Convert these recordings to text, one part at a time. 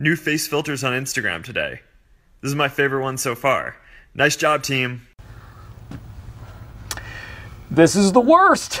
New face filters on Instagram today. This is my favorite one so far. Nice job, team. This is the worst.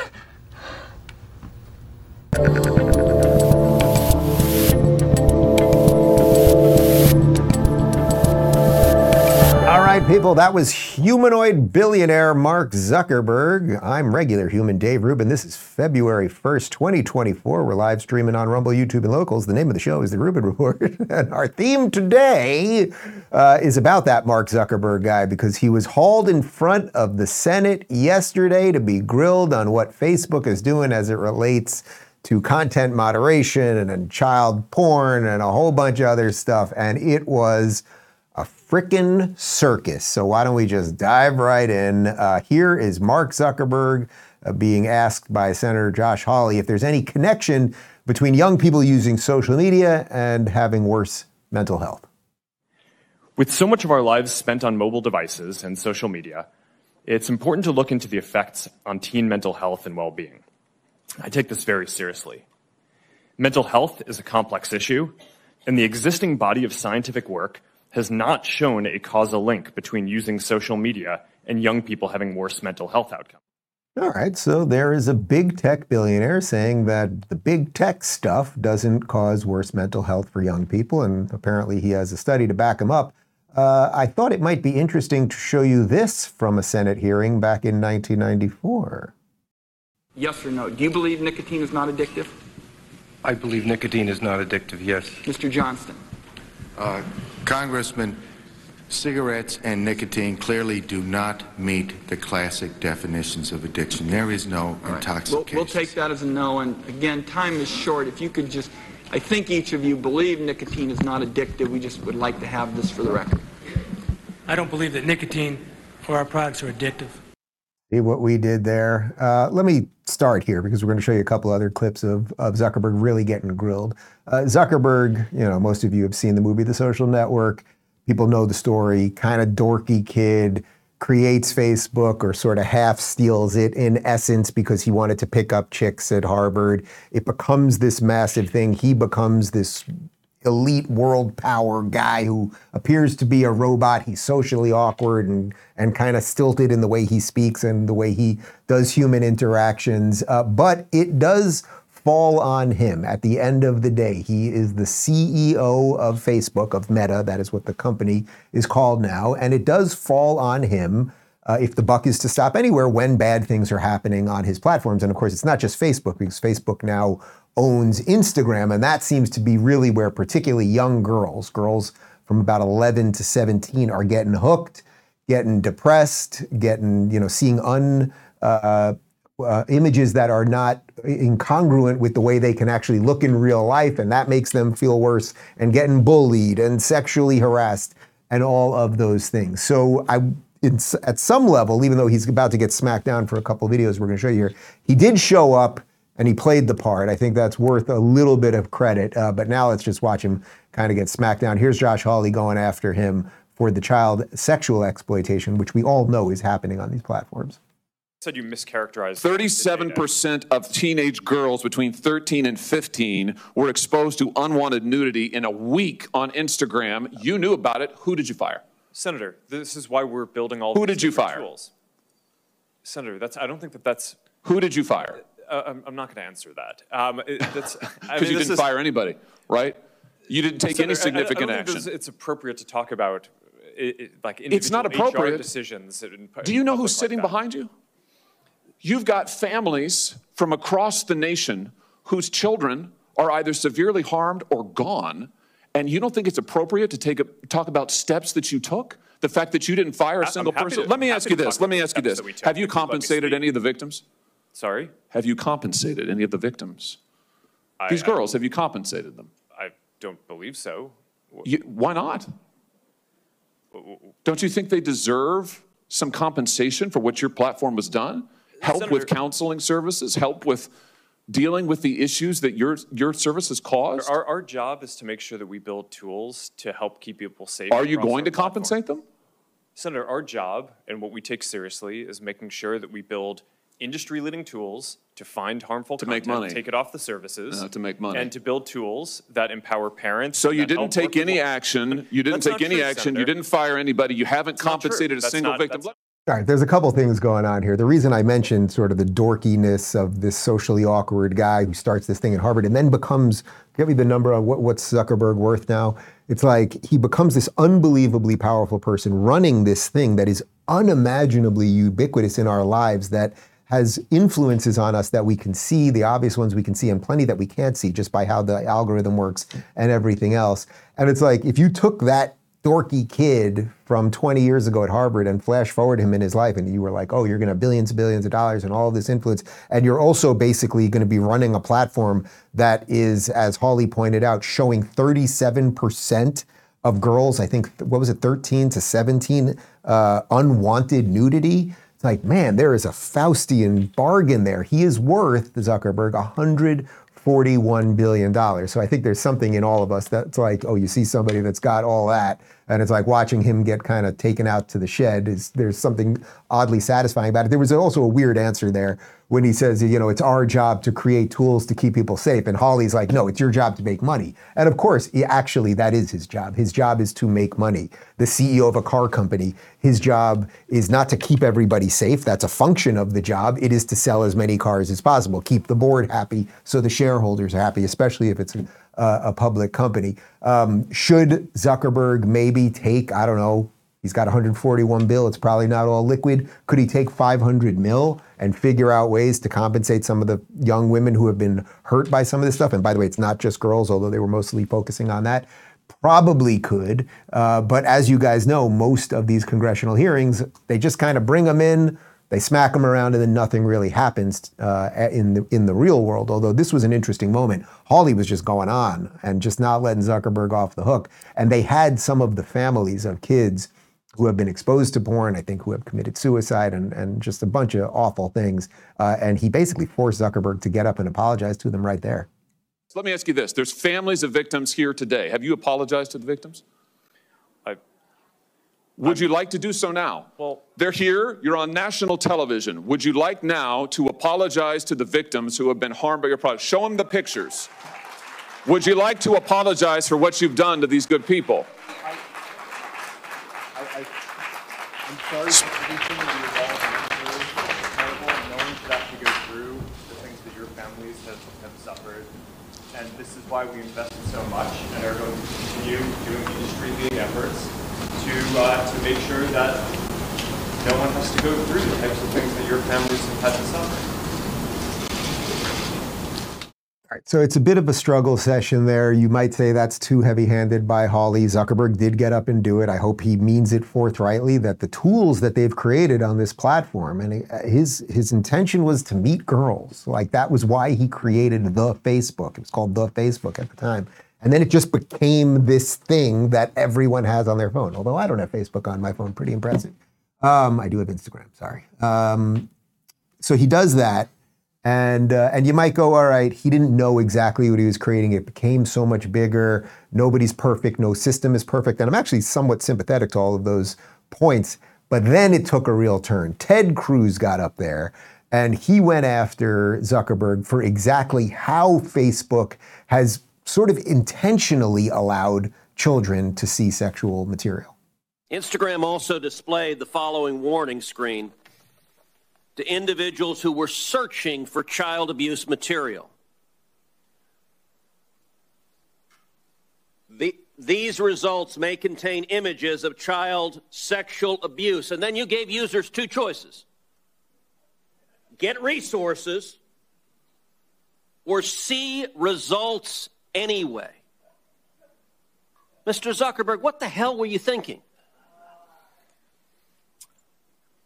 Right, people, that was humanoid billionaire Mark Zuckerberg. I'm regular human Dave Rubin. This is February 1st, 2024. We're live streaming on Rumble, YouTube, and locals. The name of the show is The Rubin Report. and our theme today uh, is about that Mark Zuckerberg guy because he was hauled in front of the Senate yesterday to be grilled on what Facebook is doing as it relates to content moderation and, and child porn and a whole bunch of other stuff. And it was frickin' circus. So why don't we just dive right in? Uh, here is Mark Zuckerberg uh, being asked by Senator Josh Hawley if there's any connection between young people using social media and having worse mental health. With so much of our lives spent on mobile devices and social media, it's important to look into the effects on teen mental health and well-being. I take this very seriously. Mental health is a complex issue, and the existing body of scientific work has not shown a causal link between using social media and young people having worse mental health outcomes. All right, so there is a big tech billionaire saying that the big tech stuff doesn't cause worse mental health for young people, and apparently he has a study to back him up. Uh, I thought it might be interesting to show you this from a Senate hearing back in 1994. Yes or no? Do you believe nicotine is not addictive? I believe nicotine is not addictive, yes. Mr. Johnston? Uh, Congressman, cigarettes and nicotine clearly do not meet the classic definitions of addiction. There is no We'll, intoxication. we'll take that as a no. And again, time is short. If you could just, I think each of you believe nicotine is not addictive. We just would like to have this for the record. I don't believe that nicotine or our products are addictive. See what we did there? Uh, let me start here because we're going to show you a couple other clips of, of Zuckerberg really getting grilled. Uh, Zuckerberg, you know, most of you have seen the movie The Social Network. People know the story. Kind of dorky kid, creates Facebook or sort of half steals it in essence because he wanted to pick up chicks at Harvard. It becomes this massive thing. He becomes this elite world power guy who appears to be a robot. He's socially awkward and, and kind of stilted in the way he speaks and the way he does human interactions. Uh, but it does fall on him at the end of the day. He is the CEO of Facebook, of Meta, that is what the company is called now. And it does fall on him. Uh, if the buck is to stop anywhere when bad things are happening on his platforms. And of course, it's not just Facebook, because Facebook now owns Instagram, and that seems to be really where particularly young girls, girls from about 11 to 17, are getting hooked, getting depressed, getting you know seeing un uh, uh, images that are not incongruent with the way they can actually look in real life, and that makes them feel worse, and getting bullied and sexually harassed, and all of those things. So I. It's, at some level, even though he's about to get smacked down for a couple of videos we're going to show you here, he did show up and he played the part. I think that's worth a little bit of credit. Uh, but now let's just watch him kind of get smacked down. Here's Josh Hawley going after him for the child sexual exploitation, which we all know is happening on these platforms. Said you mischaracterized. 37% of teenage girls between 13 and 15 were exposed to unwanted nudity in a week on Instagram. You knew about it. Who did you fire? Senator, this is why we're building all Who these did you fire? Tools. Senator, that's I don't think that that's. Who did you fire? Uh, I'm, I'm not going to answer that. Um, I Because mean, you didn't is- fire anybody, right? You didn't take any Senator, I- I- I significant action. It's appropriate to talk about i i like It's not individual HR appropriate. decisions. in Do you know who's sitting behind you? You've got families from across the nation whose children are either severely harmed or gone, and you don't think it's appropriate to take a, talk about steps that you took? The fact that you didn't fire a single person? to- Let me happy ask you this. Let me ask you this. that we took Have you let me compensated any of the victims? Sorry, Have you compensated any of the victims? I- These I- girls, have you compensated them? I don't believe so. You, why not? Don't you think they deserve some compensation for what your platform has done? Help Senator- with counseling services, help with dealing with the issues that your, your services caused? Our, our job is to make sure that we build tools to help keep people safe. Are you across going our to platform. compensate them? Senator, our job and what we take seriously is making sure that we build industry-leading tools to find harmful To make content, money. take it off the services, Uh, to make money. and to build tools that empower parents. So you that didn't help take work any with- action, you didn't That's take any true, action, you Senator. didn't fire anybody, you haven't not true. compensated a That's single not- victim. that's- All right, there's a couple things going on here. The reason I mentioned sort of the dorkiness of this socially awkward guy who starts this thing at Harvard and then becomes, give me the number on what, what's Zuckerberg worth now? It's like he becomes this unbelievably powerful person running this thing that is unimaginably ubiquitous in our lives that has influences on us that we can see, the obvious ones we can see, and plenty that we can't see just by how the algorithm works and everything else. And it's like if you took that dorky kid from 20 years ago at Harvard and flash forward him in his life, and you were like, oh, you're going to have billions and billions of dollars and all this influence, and you're also basically going to be running a platform that is, as Hawley pointed out, showing 37% of girls, I think, what was it, 13 to 17, uh, unwanted nudity. It's like, man, there is a Faustian bargain there. He is worth, Zuckerberg, 141 billion dollars. So I think there's something in all of us that's like, oh, you see somebody that's got all that, and it's like watching him get kind of taken out to the shed. Is there's something oddly satisfying about it? There was also a weird answer there when he says, you know, it's our job to create tools to keep people safe, and Hawley's like, no, it's your job to make money. And of course, he, actually, that is his job. His job is to make money. The CEO of a car company, his job is not to keep everybody safe. That's a function of the job. It is to sell as many cars as possible, keep the board happy, so the shareholders are happy, especially if it's a, a public company. Um, should Zuckerberg maybe take, I don't know, he's got 141 bill. It's probably not all liquid. Could he take 500 mil and figure out ways to compensate some of the young women who have been hurt by some of this stuff? And by the way, it's not just girls, although they were mostly focusing on that. Probably could, uh, but as you guys know, most of these congressional hearings, they just kind of bring them in, they smack them around, and then nothing really happens uh, in the in the real world. Although this was an interesting moment, Hawley was just going on and just not letting Zuckerberg off the hook, and they had some of the families of kids who have been exposed to porn, I think, who have committed suicide and, and just a bunch of awful things. Uh, and he basically forced Zuckerberg to get up and apologize to them right there. So let me ask you this. There's families of victims here today. Have you apologized to the victims? I- Would you like to do so now? Well- they're here. You're on national television. Would you like now to apologize to the victims who have been harmed by your product? Show them the pictures. Would you like to apologize for what you've done to these good people? I'm sorry for everything that you've all been through. It's terrible. No one should have to go through the things that your families have, have suffered. And this is why we invested so much and are going to continue doing industry-leading efforts to, uh, to make sure that no one has to go through the types of things that your families have had to suffer. So it's a bit of a struggle session there. You might say that's too heavy handed by Hawley. Zuckerberg did get up and do it. I hope he means it forthrightly that the tools that they've created on this platform, and his, his intention was to meet girls. Like that was why he created the Facebook. It was called the Facebook at the time. And then it just became this thing that everyone has on their phone. Although I don't have Facebook on my phone, pretty impressive. Um, I do have Instagram, sorry. Um, so he does that. And, uh, and you might go, all right, he didn't know exactly what he was creating. It became so much bigger. Nobody's perfect. No system is perfect. And I'm actually somewhat sympathetic to all of those points. But then it took a real turn. Ted Cruz got up there and he went after Zuckerberg for exactly how Facebook has sort of intentionally allowed children to see sexual material. Instagram also displayed the following warning screen to individuals who were searching for child abuse material. The, these results may contain images of child sexual abuse. And then you gave users two choices get resources or see results anyway. Mr. Zuckerberg, what the hell were you thinking?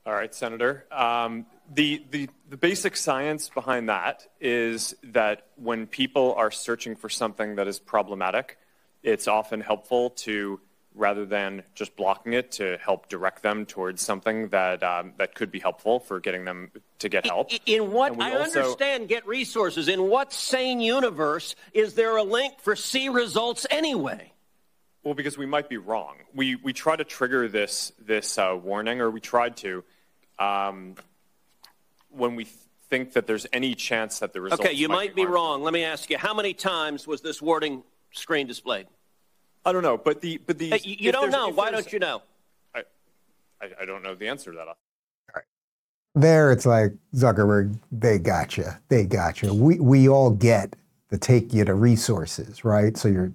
All right, Senator. Um, the, the, the basic science behind that is that when people are searching for something that is problematic, it's often helpful to rather than just blocking it to help direct them towards something that um, that could be helpful for getting them to get help. In what I also, understand, get resources. In what sane universe is there a link for see results anyway? Well, because we might be wrong. We we try to trigger this this uh, warning, or we tried to, um, when we think that there's any chance that the results. Okay, you might, be, be wrong. Let me ask you: How many times was this wording screen displayed? I don't know, but the but the Hey, you you don't know. Why don't you know? I, I, I don't know the answer to that. All right. There, it's like Zuckerberg. They got you. They got you. We we all get the take you to resources, right? So you're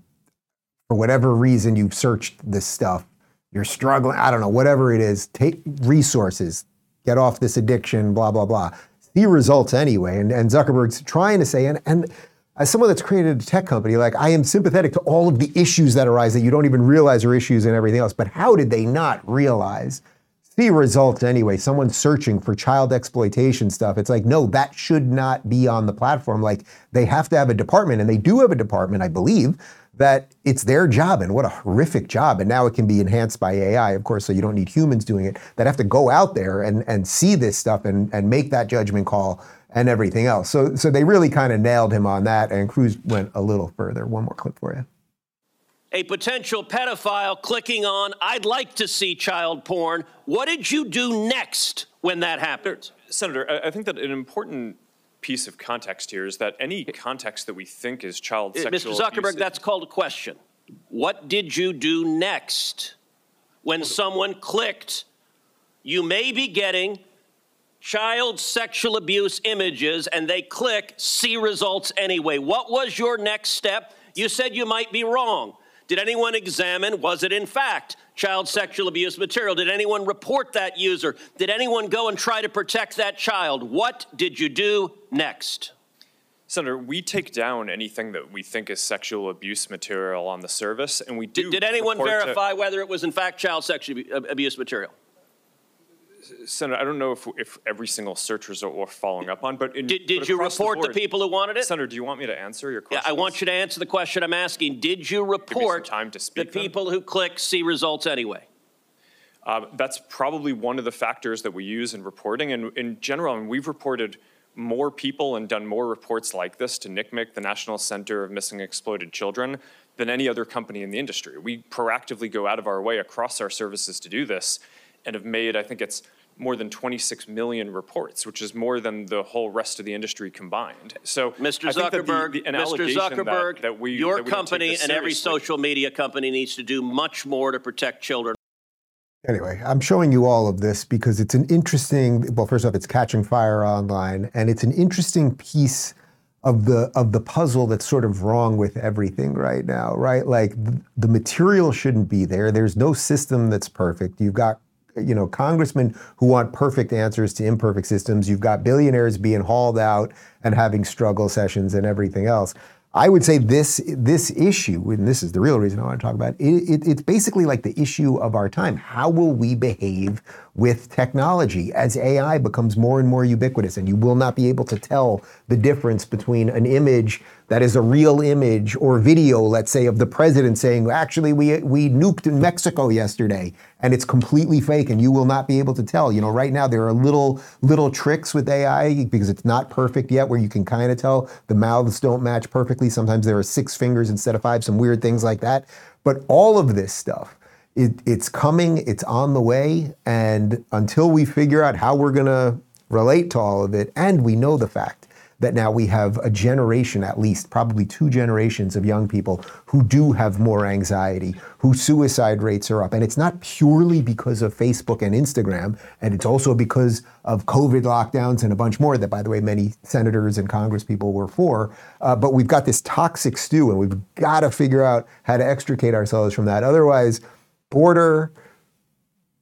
for whatever reason you've searched this stuff. You're struggling. I don't know. Whatever it is, take resources. Get off this addiction. Blah blah blah. See results anyway. And and Zuckerberg's trying to say and and as someone that's created a tech company, like I am sympathetic to all of the issues that arise that you don't even realize are issues and everything else. But how did they not realize? See results anyway. Someone searching for child exploitation stuff. It's like, no, that should not be on the platform. Like they have to have a department, and they do have a department, I believe, that it's their job. And what a horrific job. And now it can be enhanced by AI, of course, so you don't need humans doing it, that have to go out there and, and see this stuff and, and make that judgment call and everything else. So, so they really kind of nailed him on that, and Cruz went a little further. One more clip for you. A potential pedophile clicking on, I'd like to see child porn. What did you do next when that happened? Senator, I, I think that an important piece of context here is that any context that we think is child Uh, sexual Mr. Zuckerberg, abuse, that's called a question. What did you do next when someone clicked, you may be getting child sexual abuse images, and they click, see results anyway? What was your next step? You said you might be wrong. Did anyone examine, was it in fact child sexual abuse material? Did anyone report that user? Did anyone go and try to protect that child? What did you do next? Senator, we take down anything that we think is sexual abuse material on the service, and we do. Did, did anyone report to- verify whether it was in fact child sexual abuse material? Senator, I don't know if, if every single search result we're following up on, but in, Did, did but you across report the, board- people who wanted it? Senator, do you want me to answer your question? Yeah, question? I want you to answer the question I'm asking. Did you report time to the speak, then. people who click see results anyway? Um, that's probably one of the factors that we use in reporting. And in general, I mean, we've reported more people and done more reports like this to NCMEC, the National Center of Missing and Exploited Children, than any other company in the industry. We proactively go out of our way across our services to do this and have made, I think it's more than 26 million reports, which is more than the whole rest of the industry combined. So, Mr. I think that the- Zuckerberg, the- Mr. allegation that- Zuckerberg, that we- your that we company and every social media company needs to do much more to protect children. Anyway, I'm showing you all of this because it's an interesting. Well, first off, it's catching fire online, and it's an interesting piece of the of the puzzle that's sort of wrong with everything right now, right? Like th- the material shouldn't be there. There's no system that's perfect. You've got you know congressmen who want perfect answers to imperfect systems. You've got billionaires being hauled out and having struggle sessions and everything else. I would say this this issue, and this is the real reason I want to talk about it, it, it's basically like the issue of our time. How will we behave with technology as AI becomes more and more ubiquitous, and you will not be able to tell the difference between an image that is a real image or video, let's say, of the president saying, "Actually, we we nuked in Mexico yesterday," and it's completely fake, and you will not be able to tell. You know, right now there are little little tricks with AI because it's not perfect yet, where you can kind of tell the mouths don't match perfectly. Sometimes there are six fingers instead of five, some weird things like that. But all of this stuff, it, it's coming, it's on the way, and until we figure out how we're gonna relate to all of it, and we know the fact that now we have a generation, at least probably two generations of young people who do have more anxiety, whose suicide rates are up. And it's not purely because of Facebook and Instagram, and it's also because of COVID lockdowns and a bunch more that, by the way, many senators and congresspeople were for. Uh, but we've got this toxic stew, and we've got to figure out how to extricate ourselves from that. Otherwise, border,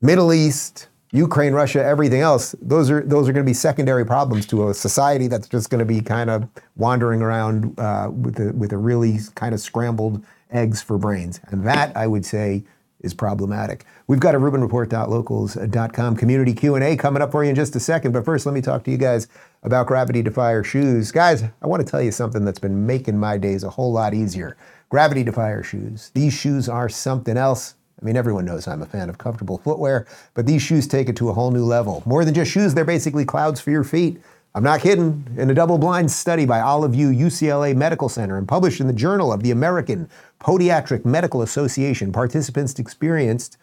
Middle East, Ukraine, Russia, everything else, those are those are going to be secondary problems to a society that's just going to be kind of wandering around uh, with a, with a really kind of scrambled eggs for brains, and that I would say is problematic. We've got a RubinReport.locals.com community Q and A coming up for you in just a second, but first let me talk to you guys about Gravity Defyer shoes, guys. I want to tell you something that's been making my days a whole lot easier. Gravity Defyer shoes. These shoes are something else. I mean, everyone knows I'm a fan of comfortable footwear, but these shoes take it to a whole new level. More than just shoes, they're basically clouds for your feet. I'm not kidding. In a double blind study by Olive UCLA Medical Center and published in the Journal of the American Podiatric Medical Association, participants experienced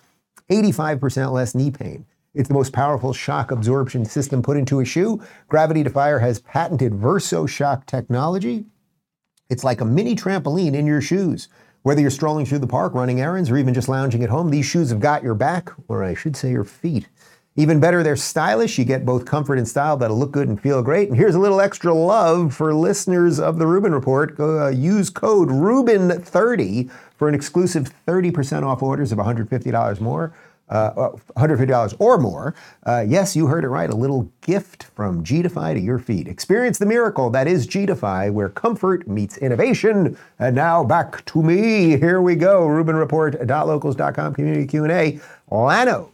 85% less knee pain. It's the most powerful shock absorption system put into a shoe. Gravity Defyer has patented VersoShock technology. It's like a mini trampoline in your shoes. Whether you're strolling through the park, running errands, or even just lounging at home, these shoes have got your back, or I should say your feet. Even better, they're stylish. You get both comfort and style that'll look good and feel great. And here's a little extra love for listeners of the Rubin Report. Go, uh, use code RUBIN30 for an exclusive 30% off orders of $150 more. Uh, $150 or more. Uh, yes, you heard it right. A little gift from G-Defy to your feet. Experience the miracle that is G-Defy, where comfort meets innovation. And now back to me. Here we go. RubinReport.locals.com community Q&A. Lano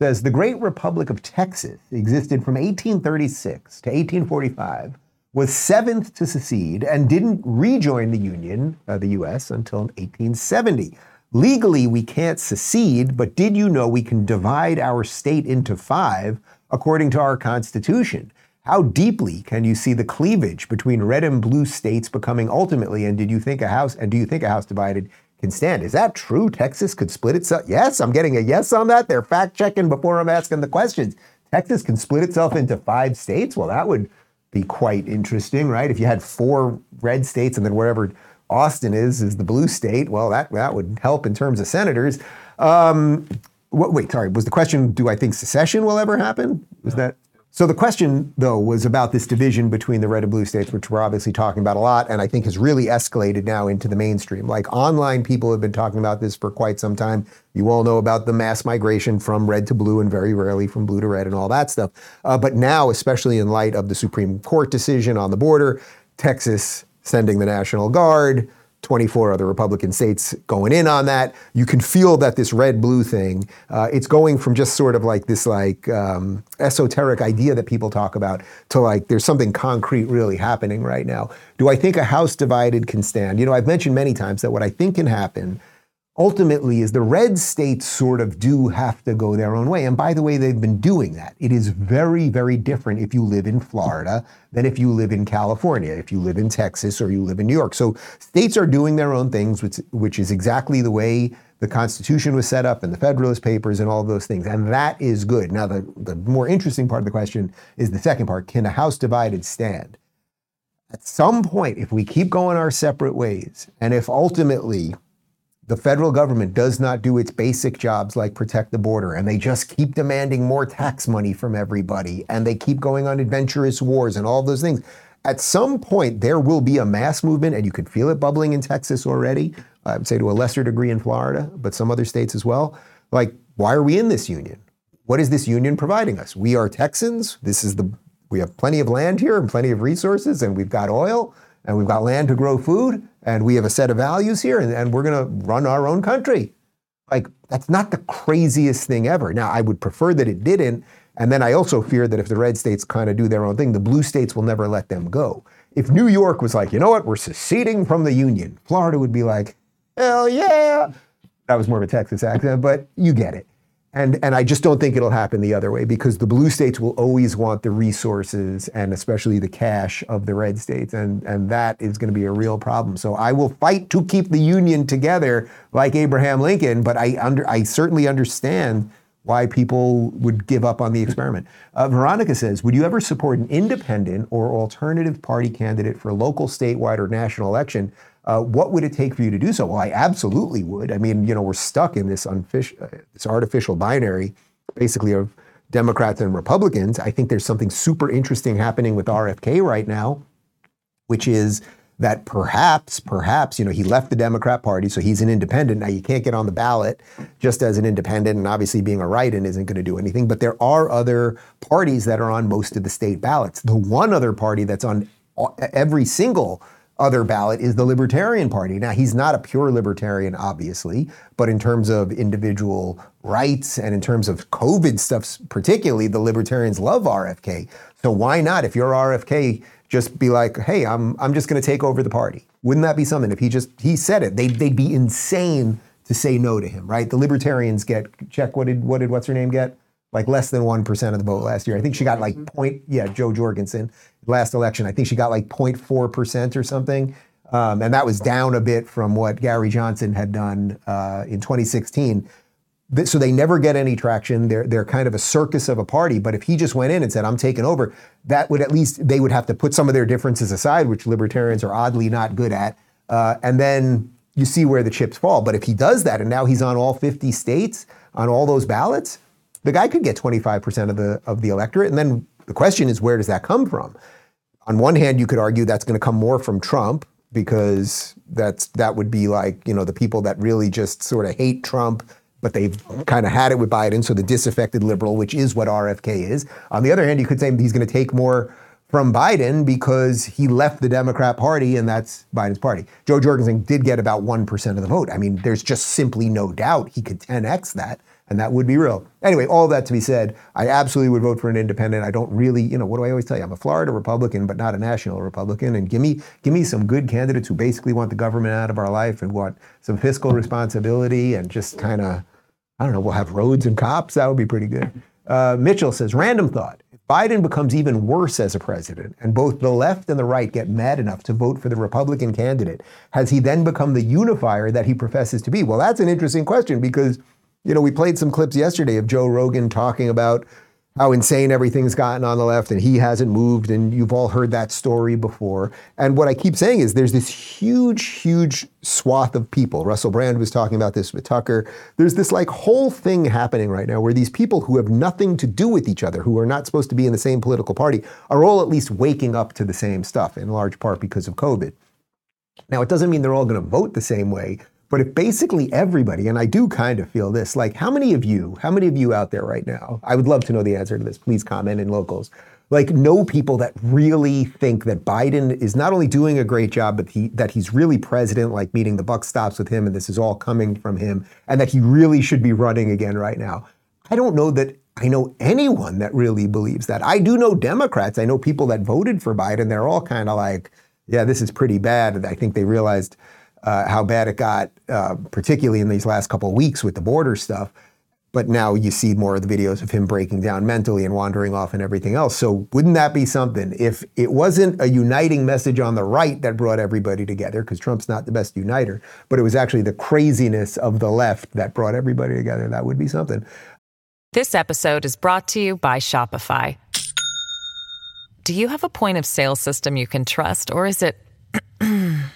says the Great Republic of Texas existed from 1836 to 1845, was seventh to secede, and didn't rejoin the Union, uh, the U.S., until 1870. Legally, we can't secede, but did you know we can divide our state into five according to our Constitution? How deeply can you see the cleavage between red and blue states becoming ultimately? And did you think a house and do you think a house divided can stand? Is that true? Texas could split itself? Yes, I'm getting a yes on that. They're fact checking before I'm asking the questions. Texas can split itself into five states. Well, that would be quite interesting, right? If you had four red states and then wherever Austin is is the blue state. Well, that that would help in terms of senators. Um, wait, sorry. Was the question? Do I think secession will ever happen? Was that? So the question, though, was about this division between the red and blue states, which we're obviously talking about a lot, and I think has really escalated now into the mainstream. Like online people have been talking about this for quite some time. You all know about the mass migration from red to blue and very rarely from blue to red and all that stuff. Uh, but now, especially in light of the Supreme Court decision on the border, Texas sending the National Guard, 24 other Republican states going in on that. You can feel that this red blue thing, uh, it's going from just sort of like this like um, esoteric idea that people talk about to like there's something concrete really happening right now. Do I think a house divided can stand? You know, I've mentioned many times that what I think can happen ultimately is the red states sort of do have to go their own way. And by the way, they've been doing that. It is very, very different if you live in Florida than if you live in California, if you live in Texas or you live in New York. So states are doing their own things, which, which is exactly the way the Constitution was set up and the Federalist Papers and all those things. And that is good. Now, the, the more interesting part of the question is the second part can a house divided stand? At some point, if we keep going our separate ways, and if ultimately the federal government does not do its basic jobs like protect the border, and they just keep demanding more tax money from everybody, and they keep going on adventurous wars and all those things. At some point, there will be a mass movement, and you can feel it bubbling in Texas already. I would say to a lesser degree in Florida, but some other states as well. Like, why are we in this union? What is this union providing us? We are Texans. This is the we have plenty of land here and plenty of resources, and we've got oil and we've got land to grow food, and we have a set of values here, and, and we're going to run our own country. Like, that's not the craziest thing ever. Now, I would prefer that it didn't. And then I also fear that if the red states kind of do their own thing, the blue states will never let them go. If New York was like, you know what, we're seceding from the Union, Florida would be like, hell yeah. That was more of a Texas accent, but you get it. And, and I just don't think it'll happen the other way because the blue states will always want the resources and especially the cash of the red states. And, and that is going to be a real problem. So I will fight to keep the union together like Abraham Lincoln, but I, under, I certainly understand why people would give up on the experiment. Uh, Veronica says, would you ever support an independent or alternative party candidate for local, statewide, or national election uh, what would it take for you to do so? Well, I absolutely would. I mean, you know, we're stuck in this, unfish, uh, this artificial binary, basically of Democrats and Republicans. I think there's something super interesting happening with RFK right now, which is that perhaps, perhaps, you know, he left the Democrat Party, so he's an independent. Now, you can't get on the ballot just as an independent, and obviously being a write-in isn't going to do anything. But there are other parties that are on most of the state ballots. The one other party that's on every single other ballot is the Libertarian Party. Now, he's not a pure libertarian, obviously, but in terms of individual rights and in terms of COVID stuff, particularly, the Libertarians love RFK. So why not, if you're RFK, just be like, hey, I'm, I'm just going to take over the party. Wouldn't that be something if he just he said it? They'd, they'd be insane to say no to him, right? The libertarians get check. What did what did what's her name get? Like less than one percent of the vote last year. I think she got like mm-hmm. point. Yeah, Jo Jorgensen last election. I think she got like 0.4 percent or something. Um, and that was down a bit from what Gary Johnson had done uh, in 2016. So they never get any traction. They're they're kind of a circus of a party. But if he just went in and said, "I'm taking over," that would at least they would have to put some of their differences aside, which libertarians are oddly not good at, uh, and then you see where the chips fall. But if he does that, and now he's on all 50 states on all those ballots, the guy could get 25% of the of the electorate. And then the question is, where does that come from? On one hand, you could argue that's going to come more from Trump because that's that would be like you know the people that really just sort of hate Trump, but they've kind of had it with Biden, so the disaffected liberal, which is what RFK is. On the other hand, you could say he's going to take more from Biden because he left the Democrat Party and that's Biden's party. Jo Jorgensen did get about 1% of the vote. I mean, there's just simply no doubt he could 10x that and that would be real. Anyway, all that to be said, I absolutely would vote for an independent. I don't really, you know, what do I always tell you? I'm a Florida Republican, but not a national Republican. And give me, give me some good candidates who basically want the government out of our life and want some fiscal responsibility and just kind of, I don't know, we'll have roads and cops. That would be pretty good. Uh, Mitchell says, random thought. If Biden becomes even worse as a president and both the left and the right get mad enough to vote for the Republican candidate, has he then become the unifier that he professes to be? Well, that's an interesting question because you know, we played some clips yesterday of Joe Rogan talking about how insane everything's gotten on the left and he hasn't moved, and you've all heard that story before. And what I keep saying is there's this huge, huge swath of people. Russell Brand was talking about this with Tucker. There's this like whole thing happening right now where these people who have nothing to do with each other, who are not supposed to be in the same political party, are all at least waking up to the same stuff, in large part because of COVID. Now, it doesn't mean they're all going to vote the same way, but if basically everybody, and I do kind of feel this, like how many of you, how many of you out there right now, I would love to know the answer to this, please comment in locals, like know people that really think that Biden is not only doing a great job, but he, that he's really president, like meeting the buck stops with him, and this is all coming from him, and that he really should be running again right now. I don't know that I know anyone that really believes that. I do know Democrats. I know people that voted for Biden. They're all kind of like, yeah, this is pretty bad. And I think they realized uh, how bad it got, uh, particularly in these last couple of weeks with the border stuff. But now you see more of the videos of him breaking down mentally and wandering off and everything else. So wouldn't that be something? If it wasn't a uniting message on the right that brought everybody together, because Trump's not the best uniter, but it was actually the craziness of the left that brought everybody together, that would be something. This episode is brought to you by Shopify. Do you have a point of sale system you can trust, or is it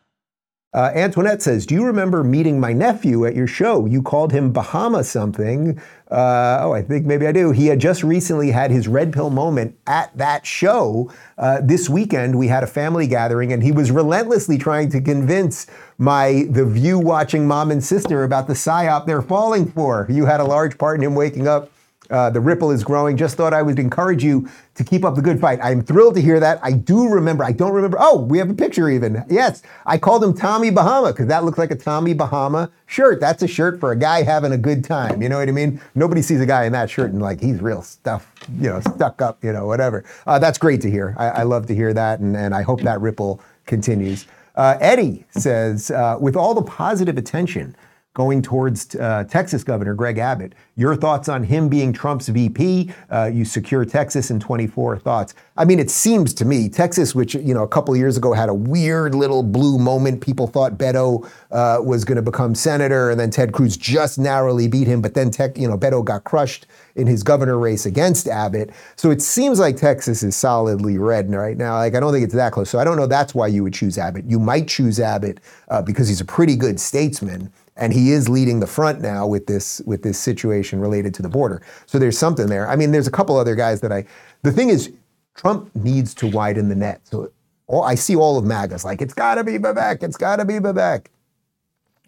Uh, Antoinette says, Do you remember meeting my nephew at your show? You called him Bahama something. Uh, oh, I think maybe I do. He had just recently had his red pill moment at that show. Uh, this weekend, we had a family gathering, and he was relentlessly trying to convince my The View watching mom and sister about the psyop they're falling for. You had a large part in him waking up. Uh, the ripple is growing. Just thought I would encourage you to keep up the good fight. I'm thrilled to hear that. I do remember. I don't remember. Oh, we have a picture even. Yes, I called him Tommy Bahama because that looks like a Tommy Bahama shirt. That's a shirt for a guy having a good time. You know what I mean? Nobody sees a guy in that shirt and like he's real stuff, you know, stuck up, you know, whatever. Uh, that's great to hear. I, I, love to hear that, and, and I hope that ripple continues. Uh, Eddie says, uh, with all the positive attention going towards uh, Texas Governor Greg Abbott. Your thoughts on him being Trump's VP? Uh, you secure Texas in 24 thoughts. I mean, it seems to me Texas, which you know a couple years ago had a weird little blue moment. People thought Beto uh, was going to become senator, and then Ted Cruz just narrowly beat him. But then, tech, you know, Beto got crushed in his governor race against Abbott. So it seems like Texas is solidly red right now. Like I don't think it's that close. So I don't know. That's why you would choose Abbott. You might choose Abbott uh, because he's a pretty good statesman and he is leading the front now with this with this situation related to the border. So there's something there. I mean, there's a couple other guys that I. The thing is, Trump needs to widen the net. So all, I see all of MAGA's like it's got to be Vivek, it's got to be Vivek,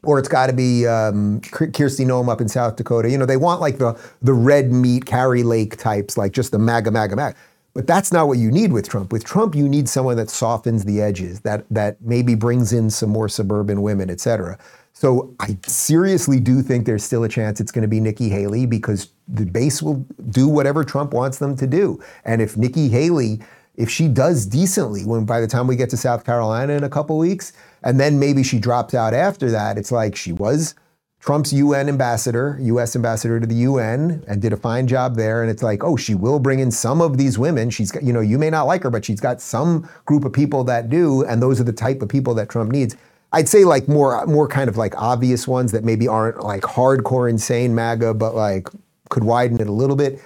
or it's got to be um, Kristi Noem up in South Dakota. You know, they want like the the red meat Kari Lake types, like just the MAGA, MAGA, MAGA. But that's not what you need with Trump. With Trump, you need someone that softens the edges, that that maybe brings in some more suburban women, et cetera. So I seriously do think there's still a chance it's going to be Nikki Haley because the base will do whatever Trump wants them to do. And if Nikki Haley, if she does decently, when by the time we get to South Carolina in a couple weeks, and then maybe she drops out after that, it's like she was Trump's UN ambassador, US ambassador to the UN, and did a fine job there. And it's like, oh, she will bring in some of these women. She's got, you know, you may not like her, but she's got some group of people that do, and those are the type of people that Trump needs. I'd say like more, more kind of like obvious ones that maybe aren't like hardcore insane MAGA, but like could widen it a little bit.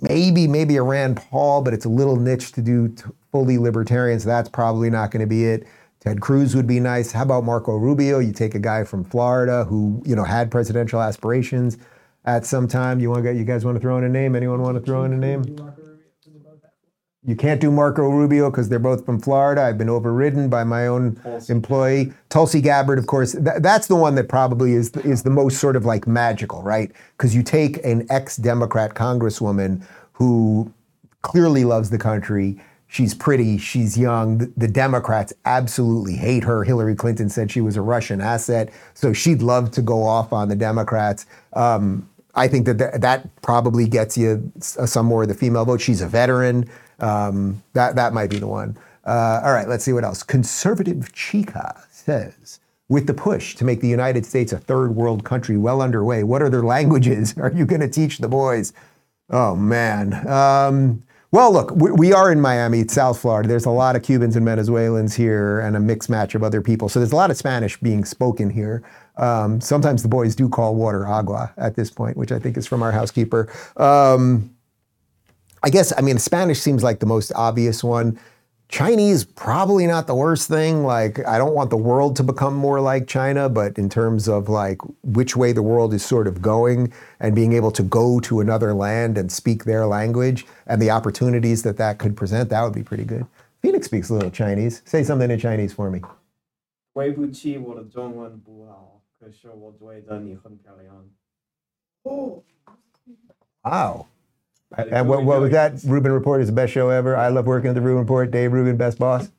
Maybe, maybe a Rand Paul, but it's a little niche to do fully libertarian, so that's probably not going to be it. Ted Cruz would be nice. How about Marco Rubio? You take a guy from Florida who, you know, had presidential aspirations at some time. You want you guys want to throw in a name? Anyone want to throw in a name? You can't do Marco Rubio because they're both from Florida. I've been overridden by my own Tulsi. employee. Tulsi Gabbard, of course, th- that's the one that probably is the, is the most sort of like magical, right? Because you take an ex-Democrat congresswoman who clearly loves the country She's pretty, she's young. The, the, Democrats absolutely hate her. Hillary Clinton said she was a Russian asset, so she'd love to go off on the Democrats. Um, I think that th- that probably gets you some more of the female vote. She's a veteran. Um, that, that might be the one. Uh, all right, let's see what else. Conservative Chica says, with the push to make the United States a third world country well underway, what other languages are you going to teach the boys? Oh, man. Um, well, look, we, we, are in Miami, South Florida. There's a lot of Cubans and Venezuelans here and a mixed match of other people. So there's a lot of Spanish being spoken here. Um, sometimes the boys do call water agua at this point, which I think is from our housekeeper. Um, I guess, I mean, Spanish seems like the most obvious one. Chinese, probably not the worst thing. Like, I don't want the world to become more like China, but in terms of like which way the world is sort of going and being able to go to another land and speak their language and the opportunities that that could present, that would be pretty good. Phoenix speaks a little Chinese. Say something in Chinese for me. 对不起，我的中文不好，可是我觉得你很漂亮。Oh. Wow. And what, what was that? Rubin Report is the best show ever. I love working at the Rubin Report. Dave Rubin, best boss.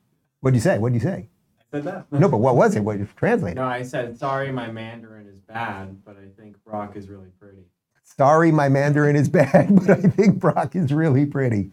What'd you say? What'd you say? I said that. no, but what was it? What you translate? No, I said sorry, my Mandarin is bad, but I think Brock is really pretty. Sorry, my Mandarin is bad, but I think Brock is really pretty.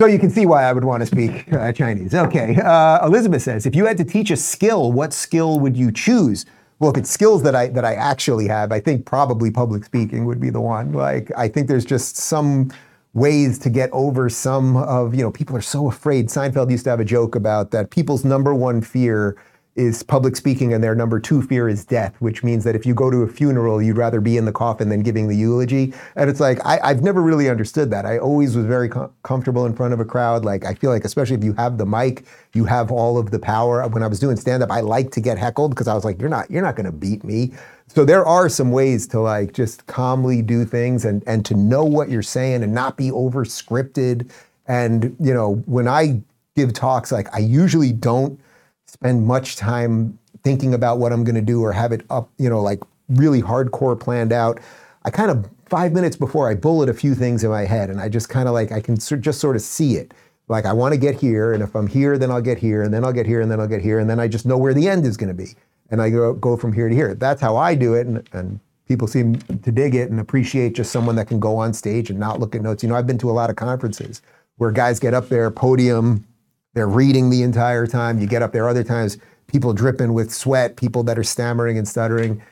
So you can see why I would want to speak uh, Chinese. Okay. Uh, Elizabeth says, if you had to teach a skill, what skill would you choose? Well, if it's skills that I that I actually have, I think probably public speaking would be the one. Like I think there's just some ways to get over some of, you know, people are so afraid. Seinfeld used to have a joke about that people's number one fear is public speaking, and their number two fear is death, which means that if you go to a funeral, you'd rather be in the coffin than giving the eulogy. And it's like, I, have never really understood that. I always was very com- comfortable in front of a crowd. Like, I feel like, especially if you have the mic, you have all of the power. When I was doing stand up, I like to get heckled because I was like, you're not, you're not going to beat me. So there are some ways to like just calmly do things and, and to know what you're saying and not be over scripted. And, you know, when I give talks, like, I usually don't spend much time thinking about what I'm going to do or have it up, you know, like really hardcore planned out. I kind of five minutes before I bullet a few things in my head, and I just kind of like I can just sort of see it. Like I want to get here, and if I'm here, then I'll get here, and then I'll get here, and then I'll get here, and then I just know where the end is going to be, and I go go from here to here. That's how I do it, and, and people seem to dig it and appreciate just someone that can go on stage and not look at notes. You know, I've been to a lot of conferences where guys get up there, podium, they're reading the entire time. You get up there other times, people dripping with sweat, people that are stammering and stuttering.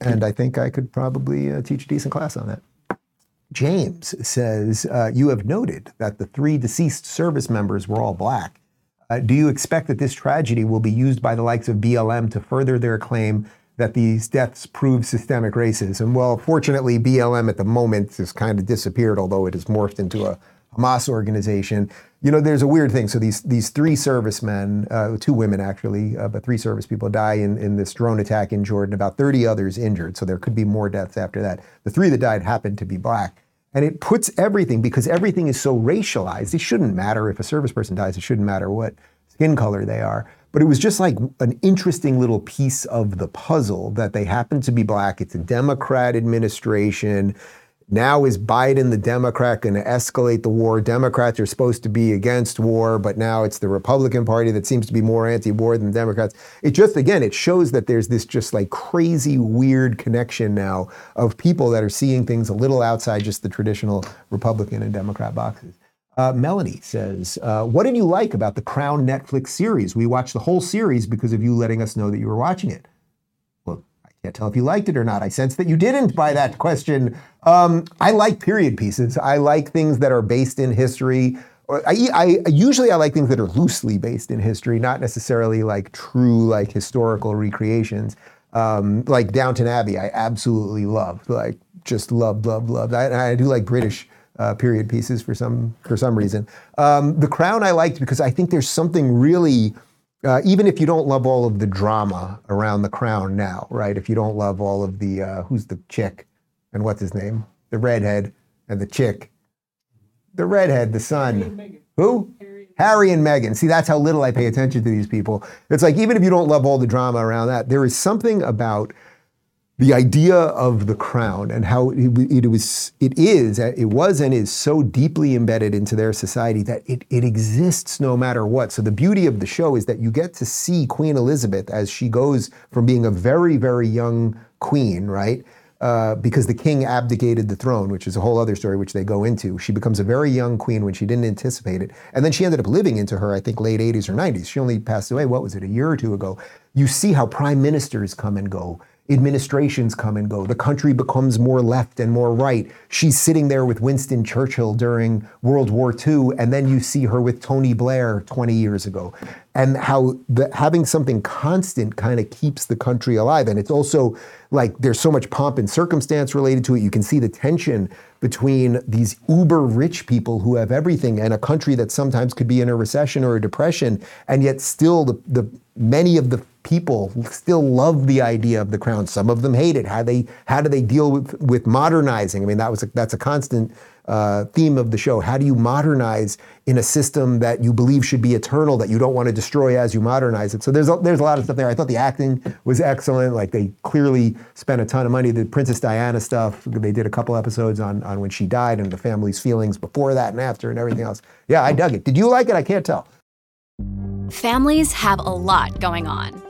And I think I could probably uh, teach a decent class on that. James says, uh, You have noted that the three deceased service members were all black. Uh, do you expect that this tragedy will be used by the likes of BLM to further their claim that these deaths prove systemic racism? Well, fortunately, BLM at the moment has kind of disappeared, although it has morphed into a Hamas organization. You know, there's a weird thing. So these these three servicemen, uh, two women actually, uh, but three service people die in, in this drone attack in Jordan. About 30 others injured. So there could be more deaths after that. The three that died happened to be black. And it puts everything, because everything is so racialized, it shouldn't matter if a service person dies, it shouldn't matter what skin color they are. But it was just like an interesting little piece of the puzzle that they happen to be black. It's a Democrat administration Now is Biden the Democrat going to escalate the war? Democrats are supposed to be against war, but now it's the Republican Party that seems to be more anti-war than Democrats. It just again, it shows that there's this just like crazy weird connection now of people that are seeing things a little outside just the traditional Republican and Democrat boxes. Uh, Melanie says, uh, "What did you like about the Crown Netflix series? We watched the whole series because of you letting us know that you were watching it." Can't tell if you liked it or not. I sense that you didn't by that question. Um, I like period pieces. I like things that are based in history. I, I, usually I like things that are loosely based in history, not necessarily like true like historical recreations. Um, like Downton Abbey, I absolutely love. Like just love, love, love. I, I do like British uh, period pieces for some for some reason. Um, the Crown I liked because I think there's something really uh, even if you don't love all of the drama around the crown now, right? If you don't love all of the uh, who's the chick and what's his name, the redhead and the chick, the redhead, the son, who? Harry. Harry and Meghan. See, that's how little I pay attention to these people. It's like even if you don't love all the drama around that, there is something about the idea of the crown and how it, was, it is, it was and is so deeply embedded into their society that it, it exists no matter what. So the beauty of the show is that you get to see Queen Elizabeth as she goes from being a very, very young queen, right? Uh, because the king abdicated the throne, which is a whole other story, which they go into. She becomes a very young queen when she didn't anticipate it. And then she ended up living into her, I think, late 80s or 90s. She only passed away, what was it, a year or two ago. You see how prime ministers come and go administrations come and go. The country becomes more left and more right. She's sitting there with Winston Churchill during World War II, and then you see her with Tony Blair 20 years ago. And how the, having something constant kind of keeps the country alive. And it's also like there's so much pomp and circumstance related to it. You can see the tension between these uber rich people who have everything and a country that sometimes could be in a recession or a depression, and yet still the, the many of the people still love the idea of the crown. Some of them hate it. How they how do they deal with, with modernizing? I mean, that was a, that's a constant uh, theme of the show. How do you modernize in a system that you believe should be eternal, that you don't want to destroy as you modernize it? So there's a, there's a lot of stuff there. I thought the acting was excellent. Like they clearly spent a ton of money. The Princess Diana stuff. They did a couple episodes on on when she died and the family's feelings before that and after and everything else. Yeah, I dug it. Did you like it? I can't tell. Families have a lot going on.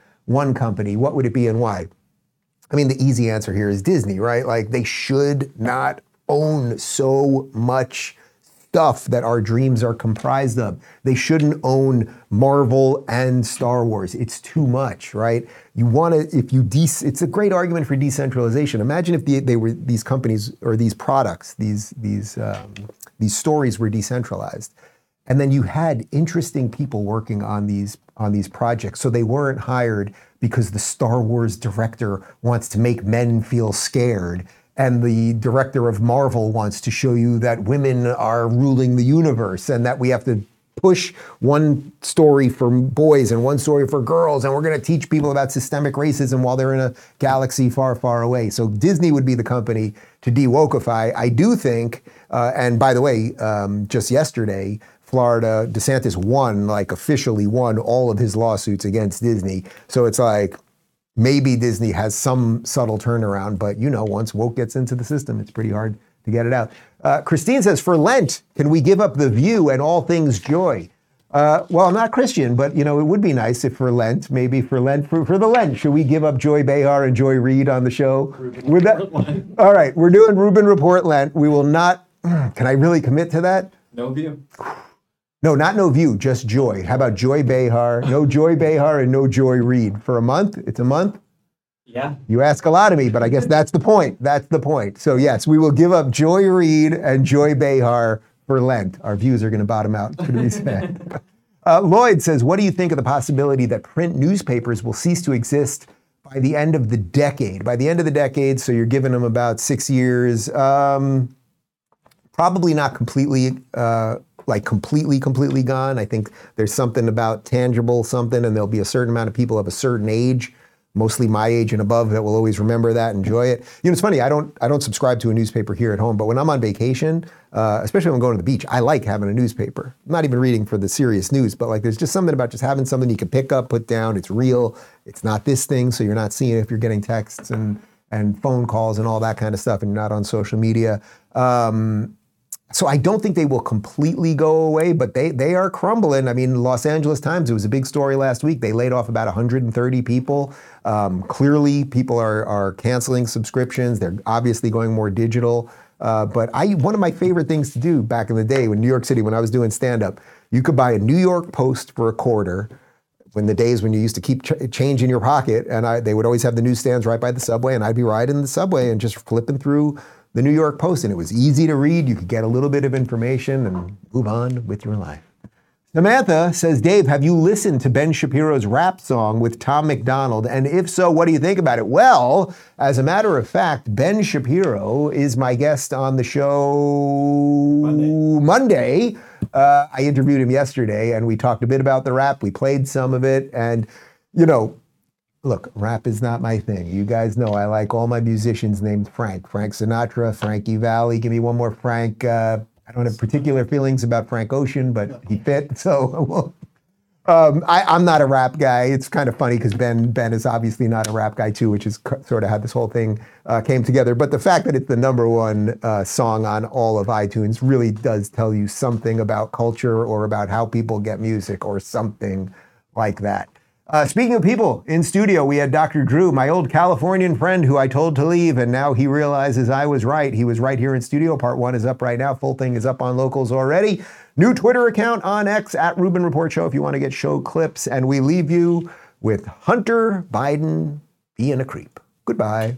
one company, what would it be and why? I mean, the easy answer here is Disney, right? Like, they should not own so much stuff that our dreams are comprised of. They shouldn't own Marvel and Star Wars. It's too much, right? You want to, if you, de- it's a great argument for decentralization. Imagine if the, they were these companies or these products, these these um, these stories were decentralized. And then you had interesting people working on these on these projects. So they weren't hired because the Star Wars director wants to make men feel scared and the director of Marvel wants to show you that women are ruling the universe and that we have to push one story for boys and one story for girls and we're going to teach people about systemic racism while they're in a galaxy far far away so disney would be the company to de-wokeify i do think uh, and by the way um, just yesterday Florida, DeSantis won, like officially won all of his lawsuits against Disney. So it's like maybe Disney has some subtle turnaround, but you know, once woke gets into the system, it's pretty hard to get it out. Uh, Christine says, for Lent, can we give up the view and all things joy? Uh, well, I'm not Christian, but you know, it would be nice if for Lent, maybe for Lent, for, for the Lent, should we give up Joy Behar and Joy Reid on the show? Would that, all right, we're doing Rubin Report Lent. We will not, can I really commit to that? No view. No, not no view, just joy. How about Joy Behar? No Joy Behar and no Joy Reid for a month. It's a month. Yeah. You ask a lot of me, but I guess that's the point. That's the point. So yes, we will give up Joy Reid and Joy Behar for Lent. Our views are going to bottom out. Could be said. uh, Lloyd says, "What do you think of the possibility that print newspapers will cease to exist by the end of the decade? By the end of the decade, so you're giving them about six years." Um, Probably not completely, uh, like completely, completely gone. I think there's something about tangible something, and there'll be a certain amount of people of a certain age mostly my age and above that will always remember that, enjoy it. You know, it's funny. I don't I don't subscribe to a newspaper here at home, but when I'm on vacation, uh, especially when I'm going to the beach, I like having a newspaper. I'm not even reading for the serious news, but like there's just something about just having something you can pick up, put down. It's real. It's not this thing, so you're not seeing if you're getting texts and and phone calls and all that kind of stuff, and you're not on social media. Um, so I don't think they will completely go away, but they they are crumbling. I mean, Los Angeles Times, it was a big story last week. They laid off about 130 people. Um, clearly, people are are canceling subscriptions. They're obviously going more digital. Uh, but I one of my favorite things to do back in the day when New York City, when I was doing stand up, you could buy a New York Post for a quarter. When the days when you used to keep ch- change in your pocket, and I, they would always have the newsstands right by the subway, and I'd be riding the subway and just flipping through the New York Post, and it was easy to read. You could get a little bit of information and move on with your life. Samantha says, Dave, have you listened to Ben Shapiro's rap song with Tom MacDonald? And if so, what do you think about it? Well, as a matter of fact, Ben Shapiro is my guest on the show Monday. Monday. Uh, I interviewed him yesterday and we talked a bit about the rap. We played some of it. And, you know, look, rap is not my thing. You guys know I like all my musicians named Frank. Frank Sinatra, Frankie Valli. Give me one more Frank. Uh, I don't have particular feelings about Frank Ocean, but he fit. So um, I, am not a rap guy. It's kind of funny because Ben Ben is obviously not a rap guy too, which is sort of how this whole thing uh, came together. But the fact that it's the number one uh, song on all of iTunes really does tell you something about culture or about how people get music or something like that. Uh, speaking of people in studio, we had Dr. Drew, my old Californian friend who I told to leave, and now he realizes I was right. He was right here in studio. Part one is up right now. Full thing is up on locals already. New Twitter account on X at Rubin Report Show if you want to get show clips. And we leave you with Hunter Biden being a creep. Goodbye.